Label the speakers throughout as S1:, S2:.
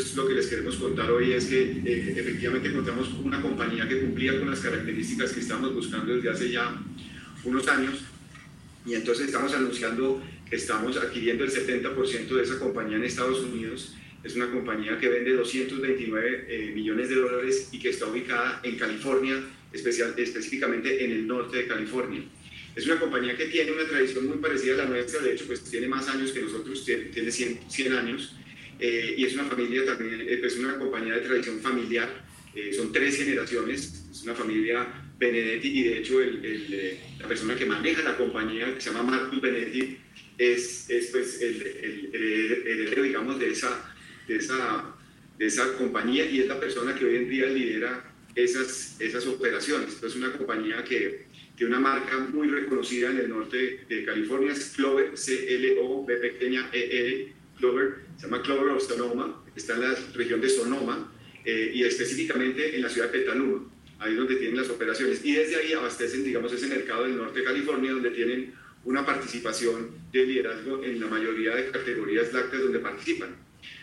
S1: Entonces lo que les queremos contar hoy es que eh, efectivamente encontramos una compañía que cumplía con las características que estamos buscando desde hace ya unos años y entonces estamos anunciando que estamos adquiriendo el 70% de esa compañía en Estados Unidos. Es una compañía que vende 229 eh, millones de dólares y que está ubicada en California, especial, específicamente en el norte de California. Es una compañía que tiene una tradición muy parecida a la nuestra, de hecho pues tiene más años que nosotros, tiene 100, 100 años eh, y es una familia también, eh, pues una compañía de tradición familiar, son tres generaciones, es una familia Benedetti y de hecho el, el, la persona que maneja la compañía, que se llama Marcus Benedetti, es, es pues el, heredero, digamos, de esa, de, esa, de esa compañía y es la persona que hoy en día lidera esas, esas operaciones. Es una compañía que tiene una marca muy reconocida en el norte de California, es Clover, C-L-O-B pequeña E-L, Clover, se llama Clover of Sonoma, está en la región de Sonoma eh, y específicamente en la ciudad de Petaluma ahí es donde tienen las operaciones. Y desde ahí abastecen, digamos, ese mercado del norte de California, donde tienen una participación de liderazgo en la mayoría de categorías lácteas donde participan.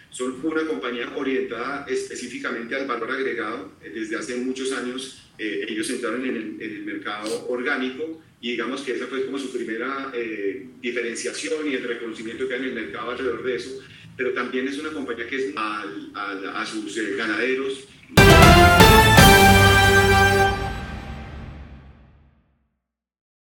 S1: Son una compañía orientada específicamente al valor agregado. Desde hace muchos años eh, ellos entraron en el, en el, mercado orgánico y digamos que esa fue como su primera eh, diferenciación y el reconocimiento que hay en el mercado alrededor de eso. Pero también es una compañía que es a, a, a sus eh, ganaderos.